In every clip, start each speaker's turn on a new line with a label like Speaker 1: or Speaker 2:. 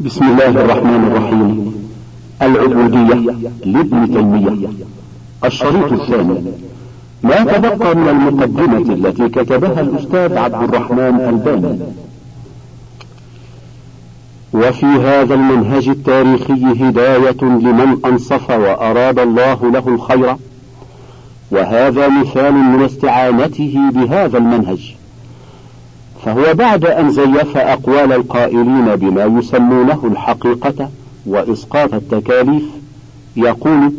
Speaker 1: بسم الله الرحمن الرحيم العبودية لابن تيمية الشريط الثاني ما تبقى من المقدمة التي كتبها الأستاذ عبد الرحمن الباني وفي هذا المنهج التاريخي هداية لمن أنصف وأراد الله له الخير وهذا مثال من استعانته بهذا المنهج فهو بعد أن زيف أقوال القائلين بما يسمونه الحقيقة وإسقاط التكاليف يقول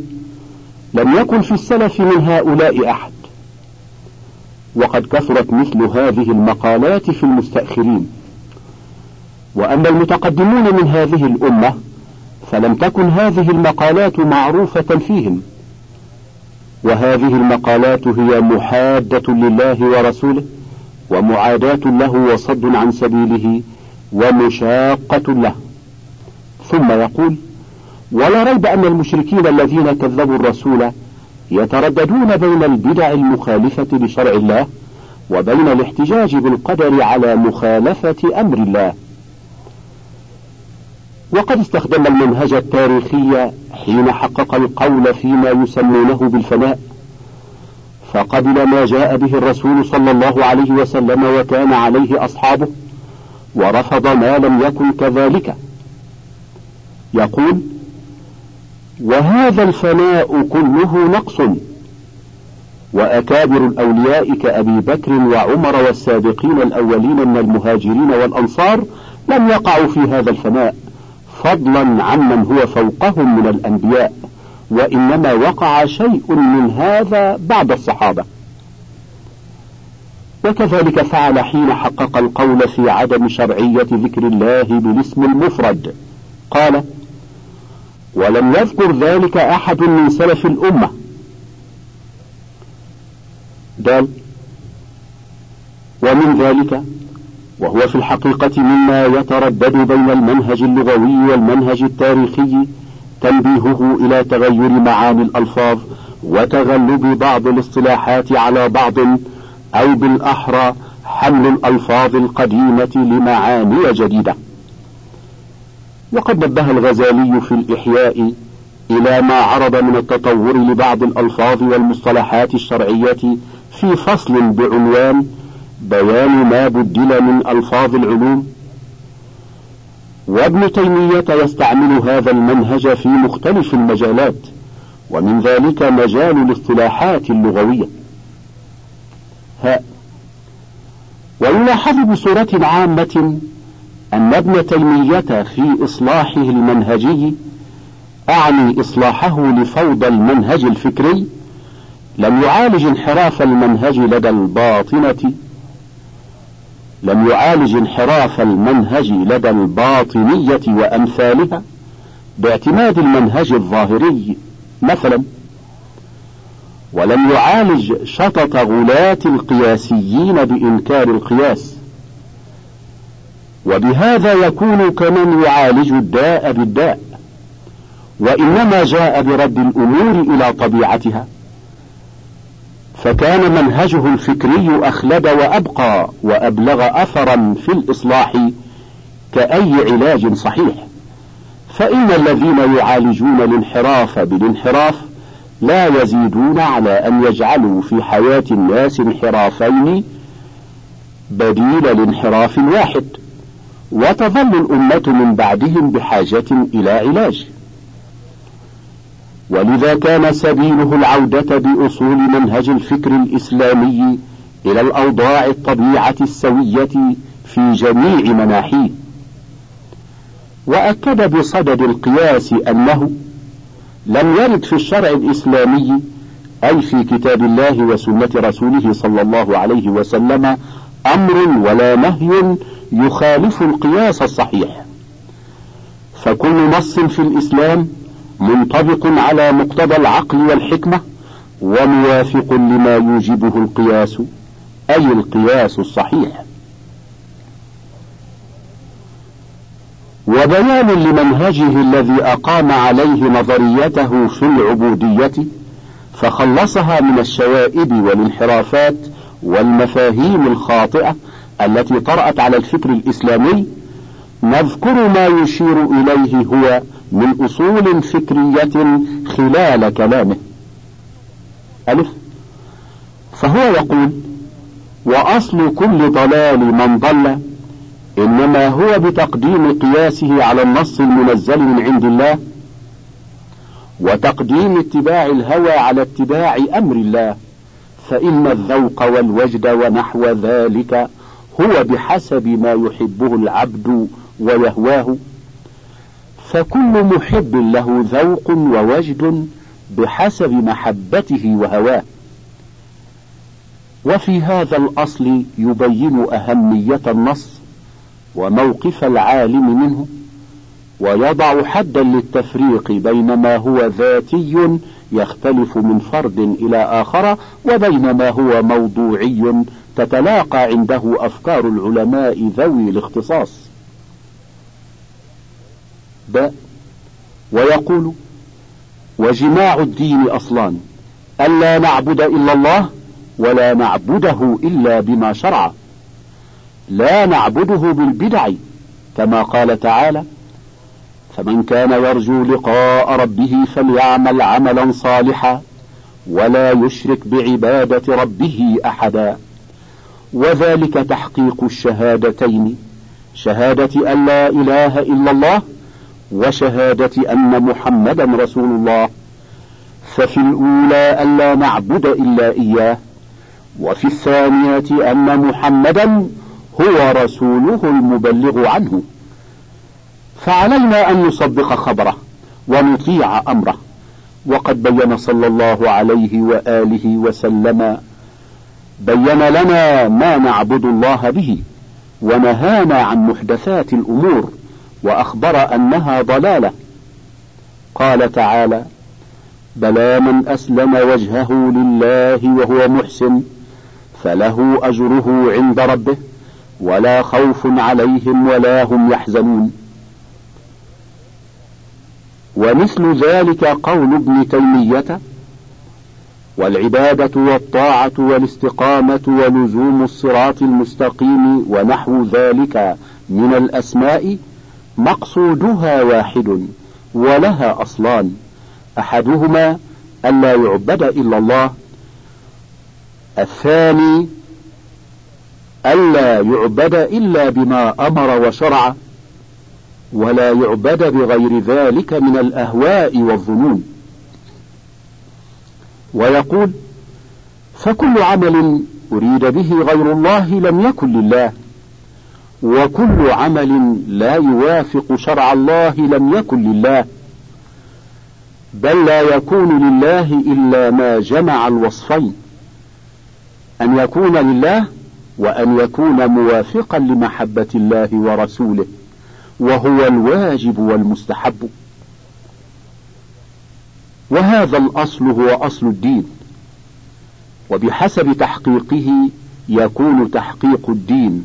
Speaker 1: لم يكن في السلف من هؤلاء أحد وقد كثرت مثل هذه المقالات في المستأخرين وأما المتقدمون من هذه الأمة فلم تكن هذه المقالات معروفة فيهم وهذه المقالات هي محادة لله ورسوله ومعاداة له وصد عن سبيله ومشاقة له ثم يقول ولا ريب أن المشركين الذين كذبوا الرسول يترددون بين البدع المخالفة لشرع الله وبين الاحتجاج بالقدر على مخالفة أمر الله وقد استخدم المنهج التاريخي حين حقق القول فيما يسمونه بالفناء فقبل ما جاء به الرسول صلى الله عليه وسلم وكان عليه أصحابه ورفض ما لم يكن كذلك يقول وهذا الفناء كله نقص وأكابر الأولياء كأبي بكر وعمر والسابقين الأولين من المهاجرين والأنصار لم يقعوا في هذا الفناء فضلا عمن هو فوقهم من الأنبياء وإنما وقع شيء من هذا بعد الصحابة وكذلك فعل حين حقق القول في عدم شرعية ذكر الله بالاسم المفرد قال ولم يذكر ذلك أحد من سلف الأمة دال ومن ذلك وهو في الحقيقة مما يتردد بين المنهج اللغوي والمنهج التاريخي تنبيهه إلى تغير معاني الألفاظ وتغلب بعض الاصطلاحات على بعض أو بالأحرى حمل الألفاظ القديمة لمعاني جديدة. وقد نبه الغزالي في الإحياء إلى ما عرض من التطور لبعض الألفاظ والمصطلحات الشرعية في فصل بعنوان بيان ما بدل من ألفاظ العلوم وابن تيمية يستعمل هذا المنهج في مختلف المجالات ومن ذلك مجال الاصطلاحات اللغوية ها ويلاحظ بصورة عامة أن ابن تيمية في إصلاحه المنهجي أعني إصلاحه لفوضى المنهج الفكري لم يعالج انحراف المنهج لدى الباطنة لم يعالج انحراف المنهج لدى الباطنية وأمثالها باعتماد المنهج الظاهري مثلا ولم يعالج شطط غلاة القياسيين بإنكار القياس وبهذا يكون كمن يعالج الداء بالداء وإنما جاء برد الأمور إلى طبيعتها فكان منهجه الفكري أخلد وأبقى وأبلغ أثرا في الإصلاح كأي علاج صحيح فإن الذين يعالجون الانحراف بالانحراف لا يزيدون على أن يجعلوا في حياة الناس انحرافين بديل الانحراف الواحد وتظل الأمة من بعدهم بحاجة إلى علاج ولذا كان سبيله العودة بأصول منهج الفكر الإسلامي إلى الأوضاع الطبيعة السوية في جميع مناحيه. وأكد بصدد القياس أنه لم يرد في الشرع الإسلامي أي في كتاب الله وسنة رسوله صلى الله عليه وسلم أمر ولا نهي يخالف القياس الصحيح. فكل نص في الإسلام منطبق على مقتضى العقل والحكمة وموافق لما يوجبه القياس أي القياس الصحيح وبيان لمنهجه الذي أقام عليه نظريته في العبودية فخلصها من الشوائب والانحرافات والمفاهيم الخاطئة التي طرأت على الفكر الإسلامي نذكر ما يشير إليه هو من أصول فكرية خلال كلامه ألف فهو يقول وأصل كل ضلال من ضل إنما هو بتقديم قياسه على النص المنزل من عند الله وتقديم اتباع الهوى على اتباع أمر الله فإن الذوق والوجد ونحو ذلك هو بحسب ما يحبه العبد ويهواه فكل محب له ذوق ووجد بحسب محبته وهواه وفي هذا الاصل يبين اهميه النص وموقف العالم منه ويضع حدا للتفريق بين ما هو ذاتي يختلف من فرد الى اخر وبين ما هو موضوعي تتلاقى عنده افكار العلماء ذوي الاختصاص باء ويقول وجماع الدين أصلان ألا نعبد إلا الله ولا نعبده إلا بما شرع لا نعبده بالبدع كما قال تعالى فمن كان يرجو لقاء ربه فليعمل عملا صالحا ولا يشرك بعبادة ربه أحدا وذلك تحقيق الشهادتين شهادة أن لا إله إلا الله وشهادة أن محمدا رسول الله ففي الأولى ألا نعبد إلا إياه وفي الثانية أن محمدا هو رسوله المبلغ عنه فعلينا أن نصدق خبره ونطيع أمره وقد بين صلى الله عليه وآله وسلم بين لنا ما نعبد الله به ونهانا عن محدثات الأمور وأخبر أنها ضلالة قال تعالى بلى من أسلم وجهه لله وهو محسن فله أجره عند ربه ولا خوف عليهم ولا هم يحزنون ومثل ذلك قول ابن تيمية والعبادة والطاعة والاستقامة ولزوم الصراط المستقيم ونحو ذلك من الأسماء مقصودها واحد ولها أصلان أحدهما ألا يعبد إلا الله الثاني ألا يعبد إلا بما أمر وشرع ولا يعبد بغير ذلك من الأهواء والظنون ويقول فكل عمل أريد به غير الله لم يكن لله وكل عمل لا يوافق شرع الله لم يكن لله بل لا يكون لله الا ما جمع الوصفين ان يكون لله وان يكون موافقا لمحبه الله ورسوله وهو الواجب والمستحب وهذا الاصل هو اصل الدين وبحسب تحقيقه يكون تحقيق الدين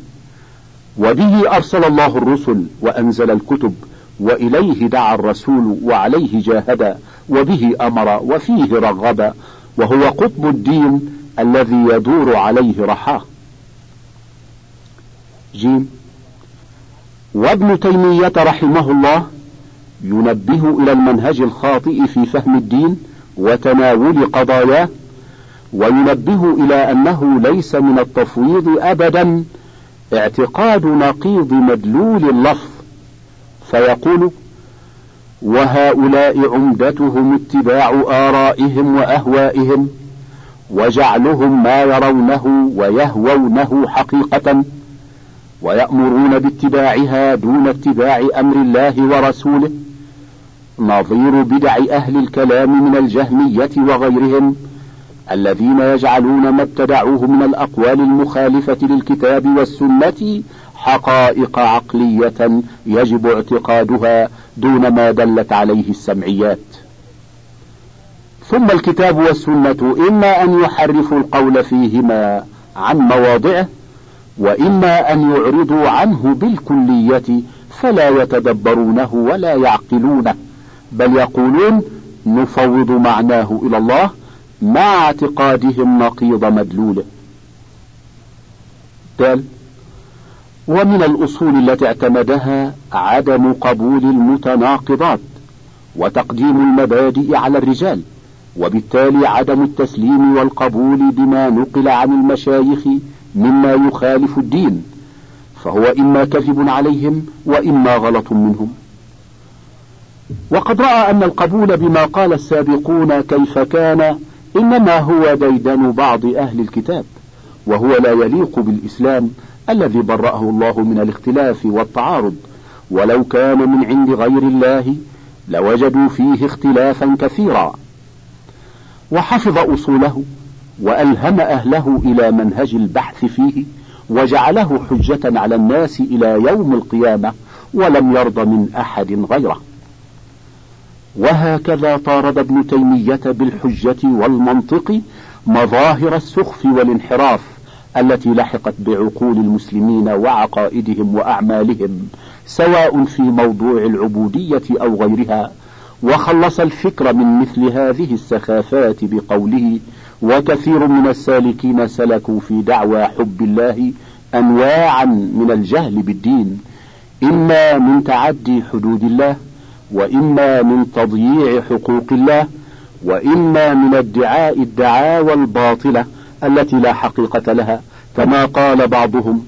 Speaker 1: وبه أرسل الله الرسل وأنزل الكتب وإليه دعا الرسول وعليه جاهدا وبه أمر وفيه رغبا وهو قطب الدين الذي يدور عليه رحاه جيم وابن تيمية رحمه الله ينبه إلى المنهج الخاطئ في فهم الدين وتناول قضاياه وينبه إلى أنه ليس من التفويض أبدا اعتقاد نقيض مدلول اللفظ فيقول وهؤلاء عمدتهم اتباع آرائهم وأهوائهم وجعلهم ما يرونه ويهوونه حقيقة ويأمرون باتباعها دون اتباع أمر الله ورسوله نظير بدع أهل الكلام من الجهمية وغيرهم الذين يجعلون ما ابتدعوه من الأقوال المخالفة للكتاب والسنة حقائق عقلية يجب اعتقادها دون ما دلت عليه السمعيات ثم الكتاب والسنة إما أن يحرفوا القول فيهما عن مواضعه وإما أن يعرضوا عنه بالكلية فلا يتدبرونه ولا يعقلونه بل يقولون نفوض معناه إلى الله مع اعتقادهم نقيض مدلوله دال ومن الأصول التي اعتمدها عدم قبول المتناقضات وتقديم المبادئ على الرجال وبالتالي عدم التسليم والقبول بما نقل عن المشايخ مما يخالف الدين فهو إما كذب عليهم وإما غلط منهم وقد رأى أن القبول بما قال السابقون كيف كان إنما هو ديدن بعض أهل الكتاب وهو لا يليق بالإسلام الذي برأه الله من الاختلاف والتعارض ولو كان من عند غير الله لوجدوا فيه اختلافا كثيرا وحفظ أصوله وألهم أهله إلى منهج البحث فيه وجعله حجة على الناس إلى يوم القيامة ولم يرض من أحد غيره وهكذا طارد ابن تيمية بالحجة والمنطق مظاهر السخف والانحراف التي لحقت بعقول المسلمين وعقائدهم وأعمالهم سواء في موضوع العبودية أو غيرها وخلص الفكر من مثل هذه السخافات بقوله وكثير من السالكين سلكوا في دعوى حب الله انواعا من الجهل بالدين اما من تعدي حدود الله وإما من تضييع حقوق الله وإما من ادعاء الدعاوى الباطلة التي لا حقيقة لها كما قال بعضهم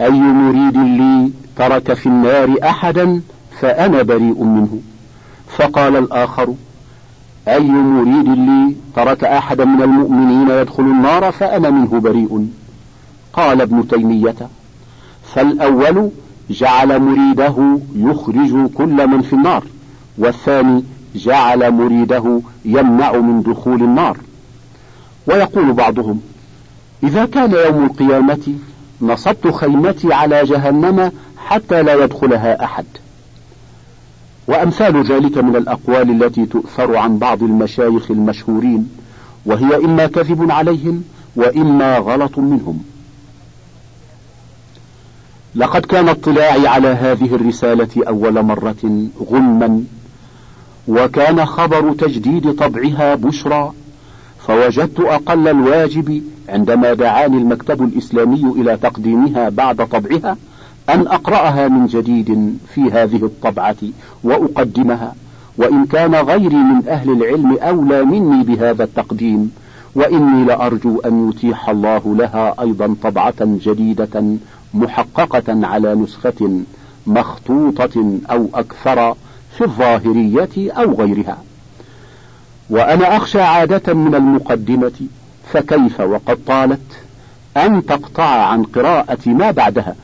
Speaker 1: أي مريد لي ترك في النار أحدا فأنا بريء منه فقال الآخر أي مريد لي ترك أحدا من المؤمنين يدخل النار فأنا منه بريء قال ابن تيمية فالأول جعل مريده يخرج كل من في النار والثاني جعل مريده يمنع من دخول النار ويقول بعضهم إذا كان يوم القيامة نصبت خيمتي على جهنم حتى لا يدخلها أحد وأمثال ذلك من الأقوال التي تؤثر عن بعض المشايخ المشهورين وهي إما كذب عليهم وإما غلط منهم لقد كان اطلاعي على هذه الرسالة أول مرة غما وكان خبر تجديد طبعها بشرى فوجدت أقل الواجب عندما دعاني المكتب الإسلامي إلى تقديمها بعد طبعها أن أقرأها من جديد في هذه الطبعة وأقدمها وإن كان غيري من أهل العلم أولى مني بهذا التقديم وإني لأرجو أن يتيح الله لها أيضا طبعة جديدة محققة على نسخة مخطوطة أو أكثر في الظاهرية أو غيرها وأنا أخشى عادة من المقدمة فكيف وقد طالت أن تقطع عن قراءة ما بعدها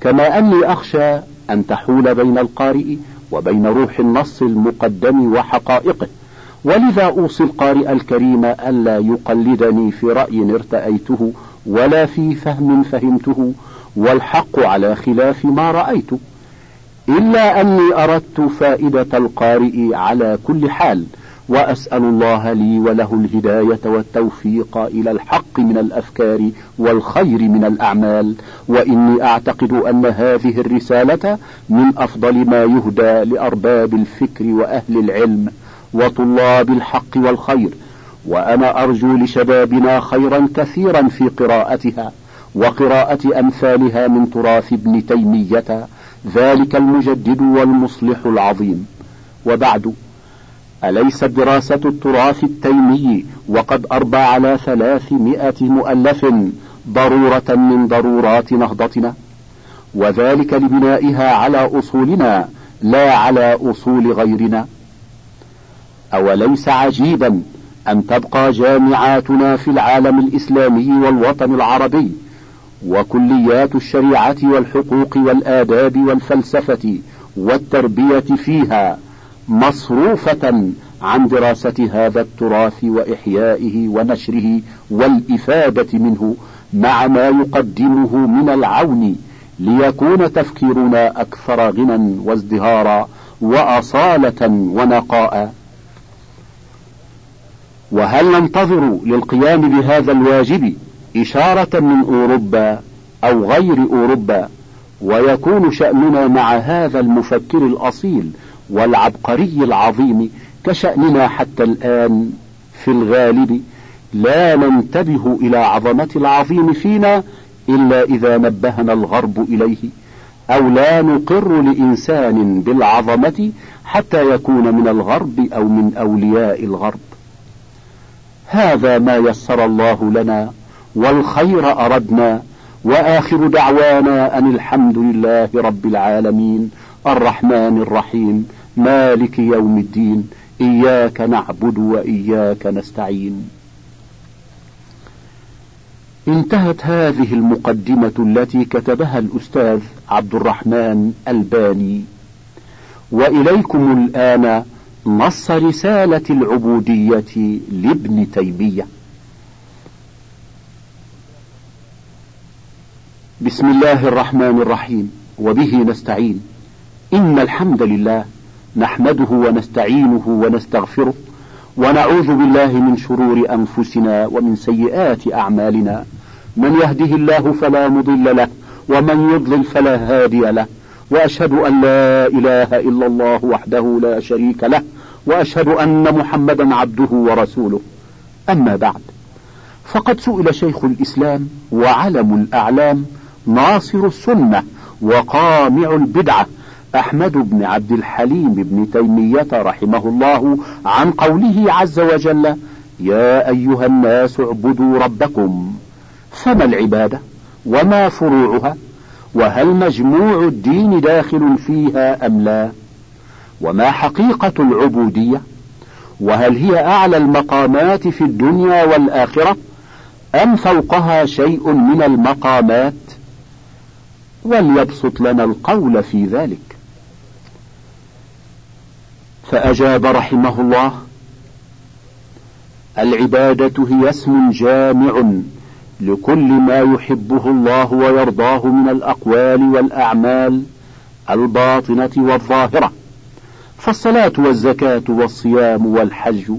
Speaker 1: كما أني أخشى أن تحول بين القارئ وبين روح النص المقدم وحقائقه ولذا أوصي القارئ الكريم ألا يقلدني في رأي ارتأيته ولا في فهم فهمته والحق على خلاف ما رأيت إلا أني أردت فائدة القارئ على كل حال وأسأل الله لي وله الهداية والتوفيق إلى الحق من الأفكار والخير من الأعمال وإني أعتقد أن هذه الرسالة من أفضل ما يهدى لأرباب الفكر وأهل العلم وطلاب الحق والخير وأنا أرجو لشبابنا خيرا كثيرا في قراءتها وقراءة أمثالها من تراث ابن تيمية ذلك المجدد والمصلح العظيم وبعد أليس دراسة التراث التيمي وقد أربى على ثلاثمائة مؤلف ضرورة من ضرورات نهضتنا وذلك لبنائها على أصولنا لا على أصول غيرنا أوليس عجيبا أن تبقى جامعاتنا في العالم الإسلامي والوطن العربي وكليات الشريعة والحقوق والآداب والفلسفة والتربية فيها مصروفة عن دراسة هذا التراث وإحيائه ونشره والإفادة منه مع ما يقدمه من العون ليكون تفكيرنا أكثر غنى وازدهارا وأصالة ونقاء وهل ننتظر للقيام بهذا الواجب إشارة من أوروبا أو غير أوروبا ويكون شأننا مع هذا المفكر الأصيل والعبقري العظيم كشأننا حتى الآن في الغالب لا ننتبه إلى عظمة العظيم فينا إلا إذا نبهنا الغرب إليه أو لا نقر لإنسان بالعظمة حتى يكون من الغرب أو من أولياء الغرب هذا ما يسر الله لنا والخير أردنا وآخر دعوانا أن الحمد لله رب العالمين الرحمن الرحيم مالك يوم الدين إياك نعبد وإياك نستعين انتهت هذه المقدمة التي كتبها الأستاذ عبد الرحمن الباني وإليكم الآن نص رسالة العبودية لابن تيمية بسم الله الرحمن الرحيم وبه نستعين إن الحمد لله نحمده ونستعينه ونستغفره ونعوذ بالله من شرور أنفسنا ومن سيئات أعمالنا من يهده الله فلا مضل له ومن يضلل فلا هادي له وأشهد أن لا إله إلا الله وحده لا شريك له وأشهد أن محمدا عبده ورسوله أما بعد فقد سئل شيخ الإسلام وعلم الأعلام ناصر السنة وقامع البدعة أحمد بن عبد الحليم بن تيمية رحمه الله عن قوله عز وجل يا أيها الناس اعبدوا ربكم فما العبادة وما فروعها وهل مجموع الدين داخل فيها أم لا وما حقيقة العبودية وهل هي أعلى المقامات في الدنيا والآخرة أم فوقها شيء من المقامات وليبسط لنا القول في ذلك فأجاب رحمه الله العبادة هي اسم جامع لكل ما يحبه الله ويرضاه من الأقوال والأعمال الباطنة والظاهرة فالصلاة والزكاة والصيام والحج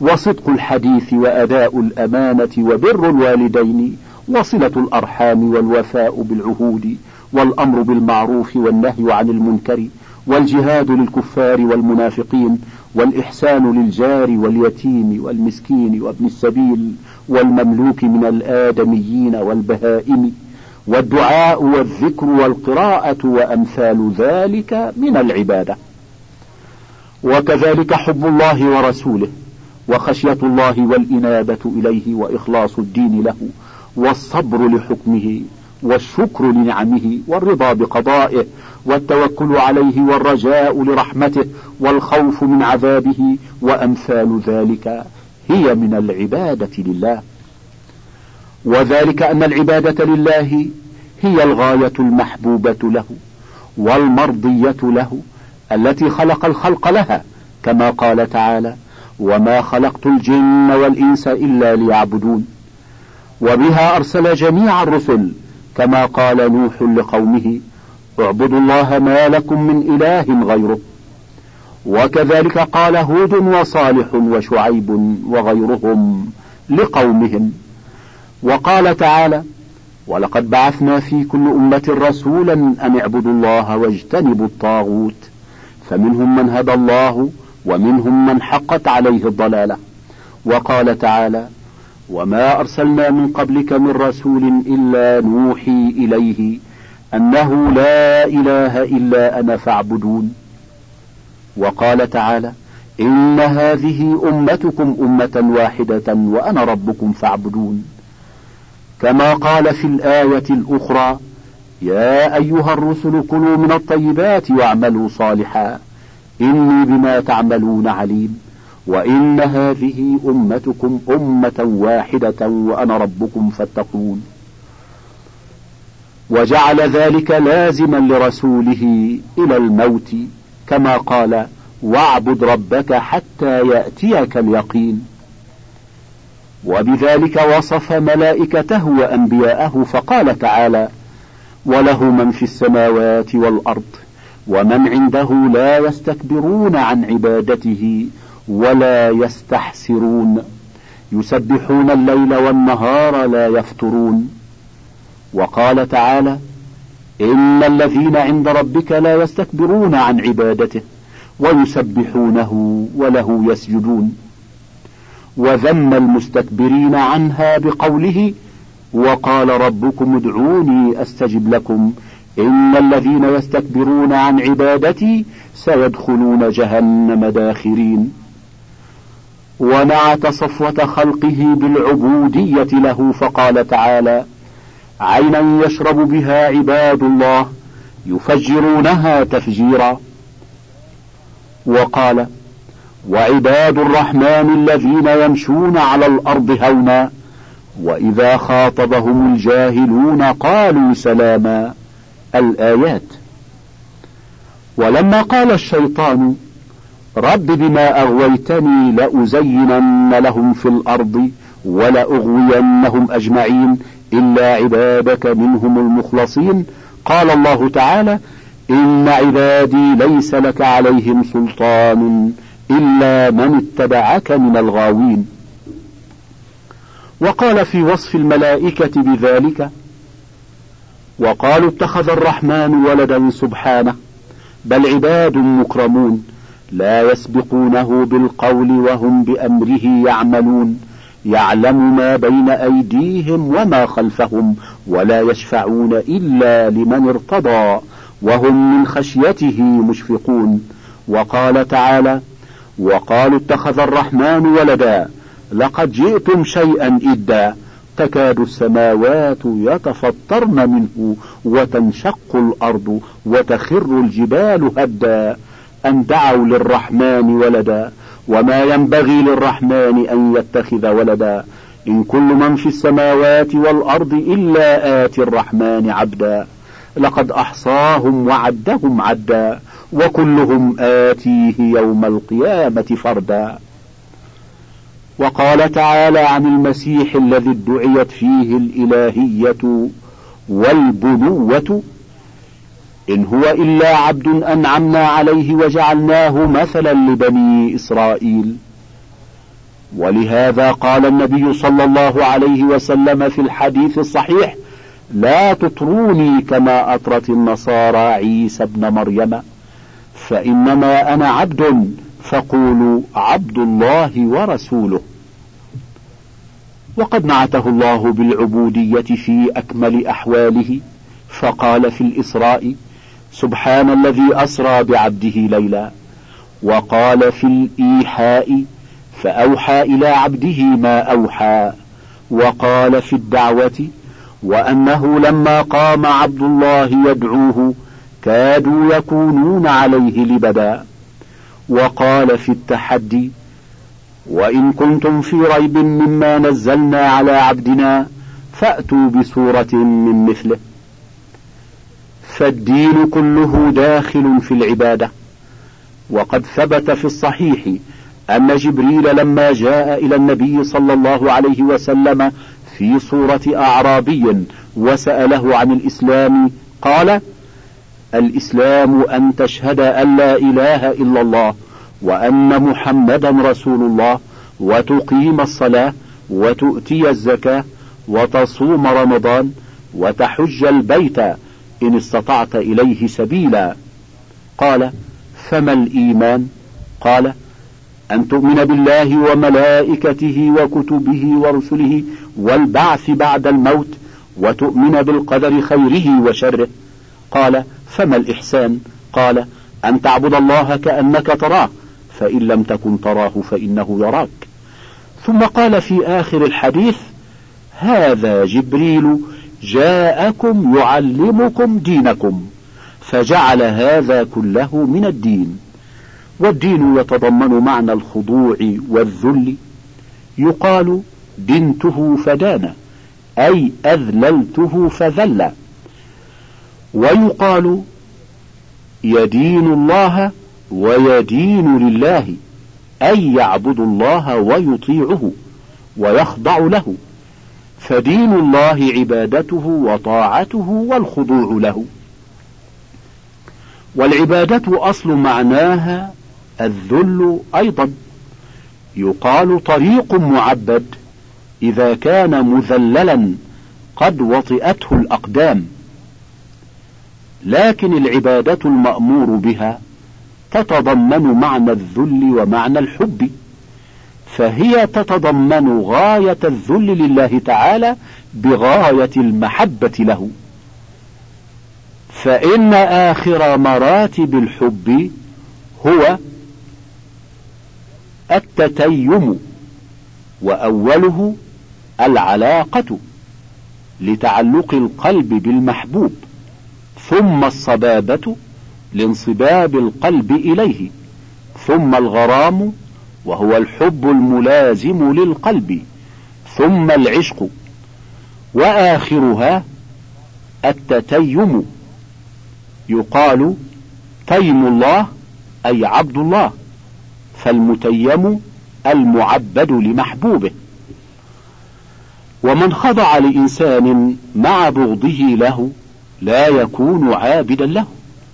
Speaker 1: وصدق الحديث وأداء الأمانة وبر الوالدين وصلة الأرحام والوفاء بالعهود والأمر بالمعروف والنهي عن المنكر والجهاد للكفار والمنافقين والإحسان للجار واليتيم والمسكين وابن السبيل والمملوك من الآدميين والبهائم والدعاء والذكر والقراءة وأمثال ذلك من العبادة وكذلك حب الله ورسوله وخشية الله والإنابة إليه وإخلاص الدين له والصبر لحكمه والشكر لنعمه والرضا بقضائه والتوكل عليه والرجاء لرحمته والخوف من عذابه وامثال ذلك هي من العباده لله وذلك ان العباده لله هي الغايه المحبوبه له والمرضيه له التي خلق الخلق لها كما قال تعالى وما خلقت الجن والانس الا ليعبدون وبها ارسل جميع الرسل كما قال نوح لقومه اعبدوا الله ما لكم من إله غيره وكذلك قال هود وصالح وشعيب وغيرهم لقومهم وقال تعالى ولقد بعثنا في كل أمة رسولا أن اعبدوا الله واجتنبوا الطاغوت فمنهم من هدى الله ومنهم من حقت عليه الضلالة وقال تعالى وما أرسلنا من قبلك من رسول إلا نوحي إليه أنه لا إله إلا أنا فاعبدون وقال تعالى إن هذه أمتكم أمة واحدة وأنا ربكم فاعبدون كما قال في الآية الأخرى يا أيها الرسل كلوا من الطيبات واعملوا صالحا إني بما تعملون عليم وإن هذه أمتكم أمة واحدة وأنا ربكم فاتقون وجعل ذلك لازما لرسوله إلى الموت كما قال واعبد ربك حتى يأتيك اليقين وبذلك وصف ملائكته وأنبياءه فقال تعالى وله من في السماوات والأرض ومن عنده لا يستكبرون عن عبادته ولا يستحسرون يسبحون الليل والنهار لا يفترون وقال تعالى إن الذين عند ربك لا يستكبرون عن عبادته ويسبحونه وله يسجدون وذم المستكبرين عنها بقوله وقال ربكم ادعوني استجب لكم ان الذين يستكبرون عن عبادتي سيدخلون جهنم داخرين ونعت صفوة خلقه بالعبودية له فقال تعالى: عينا يشرب بها عباد الله يفجرونها تفجيرا. وقال: وعباد الرحمن الذين يمشون على الأرض هونا وإذا خاطبهم الجاهلون قالوا سلاما. الآيات. ولما قال الشيطان: رب بما أغويتني لأزينن لهم في الأرض ولأغوينهم أجمعين إلا عبادك منهم المخلصين قال الله تعالى إن عبادي ليس لك عليهم سلطان إلا من اتبعك من الغاوين وقال في وصف الملائكة بذلك وقالوا اتخذ الرحمن ولدا سبحانه بل عباد مكرمون لا يسبقونه بالقول وهم بأمره يعملون يعلم ما بين أيديهم وما خلفهم ولا يشفعون إلا لمن ارتضى وهم من خشيته مشفقون وقال تعالى وقالوا اتخذ الرحمن ولدا لقد جئتم شيئا إدا تكاد السماوات يتفطرن منه وتنشق الأرض وتخر الجبال هدًّا أن دعوا للرحمن ولدا وما ينبغي للرحمن أن يتخذ ولدا إن كل من في السماوات والأرض إلا آتي الرحمن عبدا لقد أحصاهم وعدهم عدا وكلهم آتيه يوم القيامة فردا وقال تعالى عن المسيح الذي ادعيت فيه الإلهية والبنوة إن هو إلا عبد أنعمنا عليه وجعلناه مثلا لبني إسرائيل ولهذا قال النبي صلى الله عليه وسلم في الحديث الصحيح لا تطروني كما أطرت النصارى عيسى ابن مريم فإنما أنا عبد فقولوا عبد الله ورسوله وقد نعته الله بالعبودية في أكمل أحواله فقال في الإسراء سبحان الذي أسرى بعبده ليلا وقال في الإيحاء فأوحى إلى عبده ما أوحى وقال في الدعوة وأنه لما قام عبد الله يدعوه كادوا يكونون عليه لبدا وقال في التحدي وإن كنتم في ريب مما نزلنا على عبدنا فأتوا بسورة من مثله فالدين كله داخل في العبادة وقد ثبت في الصحيح أن جبريل لما جاء إلى النبي صلى الله عليه وسلم في صورة أعرابي وسأله عن الإسلام قال الإسلام أن تشهد أن لا إله إلا الله وأن محمدا رسول الله وتقيم الصلاة وتؤتي الزكاة وتصوم رمضان وتحج البيت إن استطعت إليه سبيلا قال فما الإيمان قال أن تؤمن بالله وملائكته وكتبه ورسله والبعث بعد الموت وتؤمن بالقدر خيره وشره قال فما الإحسان قال أن تعبد الله كأنك تراه فإن لم تكن تراه فإنه يراك ثم قال في آخر الحديث هذا جبريل جاءكم يعلمكم دينكم فجعل هذا كله من الدين والدين يتضمن معنى الخضوع والذل يقال دنته فدان أي أذللته فذل ويقال يدين الله ويدين لله أي يعبد الله ويطيعه ويخضع له فدين الله عبادته وطاعته والخضوع له والعبادة أصل معناها الذل أيضا يقال طريق معبد إذا كان مذللا قد وطئته الأقدام لكن العبادة المأمور بها تتضمن معنى الذل ومعنى الحب فهي تتضمن غاية الذل لله تعالى بغاية المحبة له فإن آخر مراتب الحب هو التتيم وأوله العلاقة لتعلق القلب بالمحبوب ثم الصبابة لانصباب القلب إليه ثم الغرام وهو الحب الملازم للقلب ثم العشق واخرها التتيم يقال تيم الله اي عبد الله فالمتيم المعبد لمحبوبه ومن خضع لانسان مع بغضه له لا يكون عابدا له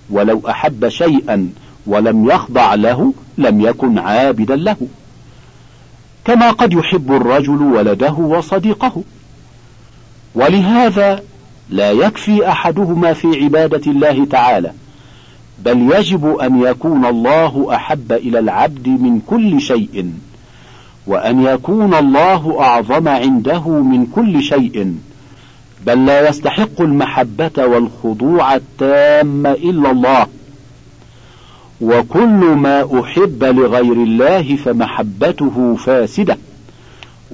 Speaker 1: ولو احب شيئا ولم يخضع له لم يكن عابدا له كما قد يحب الرجل ولده وصديقه ولهذا لا يكفي احدهما في عباده الله تعالى بل يجب ان يكون الله احب الى العبد من كل شيء وان يكون الله اعظم عنده من كل شيء بل لا يستحق المحبه والخضوع التام الا الله وكل ما أحب لغير الله فمحبته فاسدة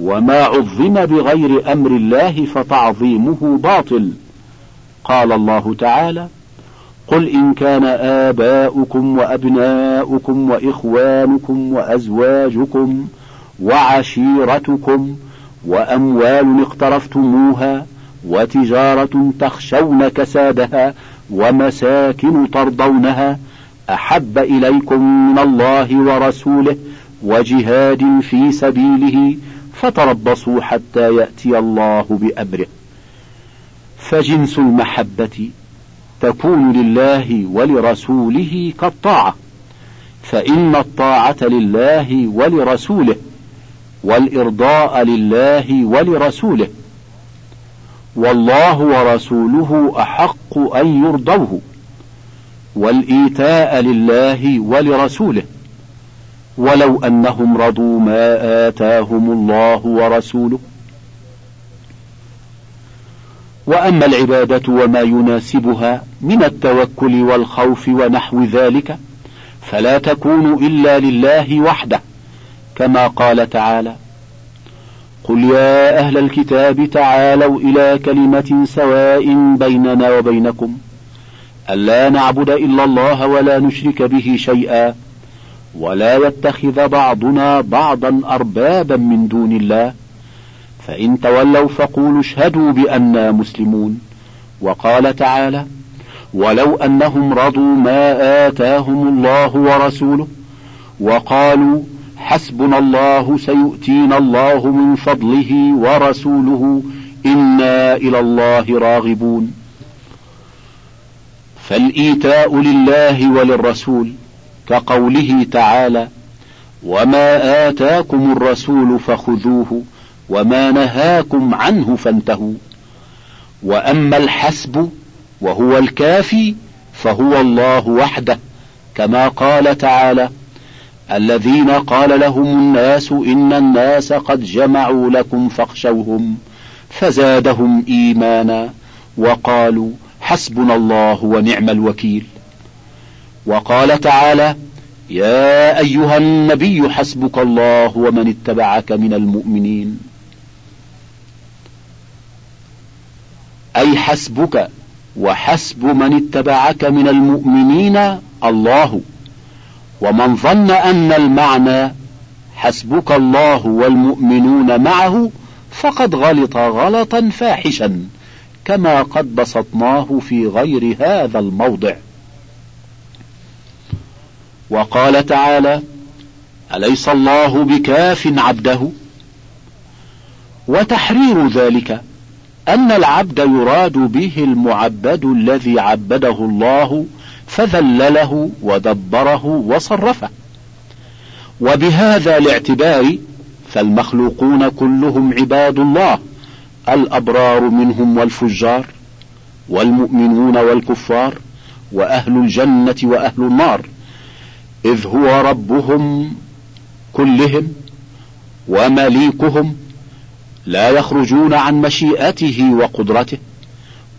Speaker 1: وما عظم بغير أمر الله فتعظيمه باطل قال الله تعالى قل إن كان آباؤكم وأبناؤكم وإخوانكم وأزواجكم وعشيرتكم وأموال اقترفتموها وتجارة تخشون كسادها ومساكن ترضونها أحب إليكم من الله ورسوله وجهاد في سبيله فتربصوا حتى يأتي الله بأمره فجنس المحبة تكون لله ولرسوله كالطاعة فإن الطاعة لله ولرسوله والإرضاء لله ولرسوله والله ورسوله أحق أن يرضوه والايتاء لله ولرسوله ولو انهم رضوا ما اتاهم الله ورسوله واما العباده وما يناسبها من التوكل والخوف ونحو ذلك فلا تكون الا لله وحده كما قال تعالى قل يا اهل الكتاب تعالوا الى كلمه سواء بيننا وبينكم ألا نعبد إلا الله ولا نشرك به شيئا ولا يتخذ بعضنا بعضا أربابا من دون الله فإن تولوا فقولوا اشهدوا بأننا مسلمون وقال تعالى ولو أنهم رضوا ما آتاهم الله ورسوله وقالوا حسبنا الله سيؤتينا الله من فضله ورسوله إنا إلى الله راغبون فالايتاء لله وللرسول كقوله تعالى وما اتاكم الرسول فخذوه وما نهاكم عنه فانتهوا واما الحسب وهو الكافي فهو الله وحده كما قال تعالى الذين قال لهم الناس ان الناس قد جمعوا لكم فاخشوهم فزادهم ايمانا وقالوا حسبنا الله ونعم الوكيل وقال تعالى يا ايها النبي حسبك الله ومن اتبعك من المؤمنين اي حسبك وحسب من اتبعك من المؤمنين الله ومن ظن ان المعنى حسبك الله والمؤمنون معه فقد غلط غلطا فاحشا كما قد بسطناه في غير هذا الموضع وقال تعالى اليس الله بكاف عبده وتحرير ذلك ان العبد يراد به المعبد الذي عبده الله فذلله ودبره وصرفه وبهذا الاعتبار فالمخلوقون كلهم عباد الله الأبرار منهم والفجار والمؤمنون والكفار وأهل الجنة وأهل النار إذ هو ربهم كلهم ومليكهم لا يخرجون عن مشيئته وقدرته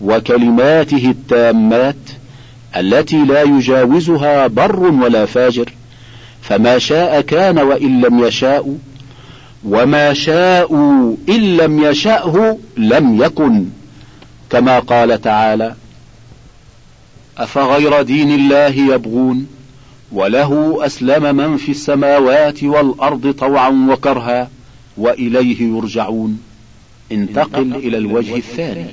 Speaker 1: وكلماته التامات التي لا يجاوزها بر ولا فاجر فما شاء كان وإن لم يشاء وما شاءوا إن لم يشأه لم يكن كما قال تعالى أفغير دين الله يبغون وله أسلم من في السماوات والأرض طوعا وكرها وإليه يرجعون انتقل إلى الوجه الثاني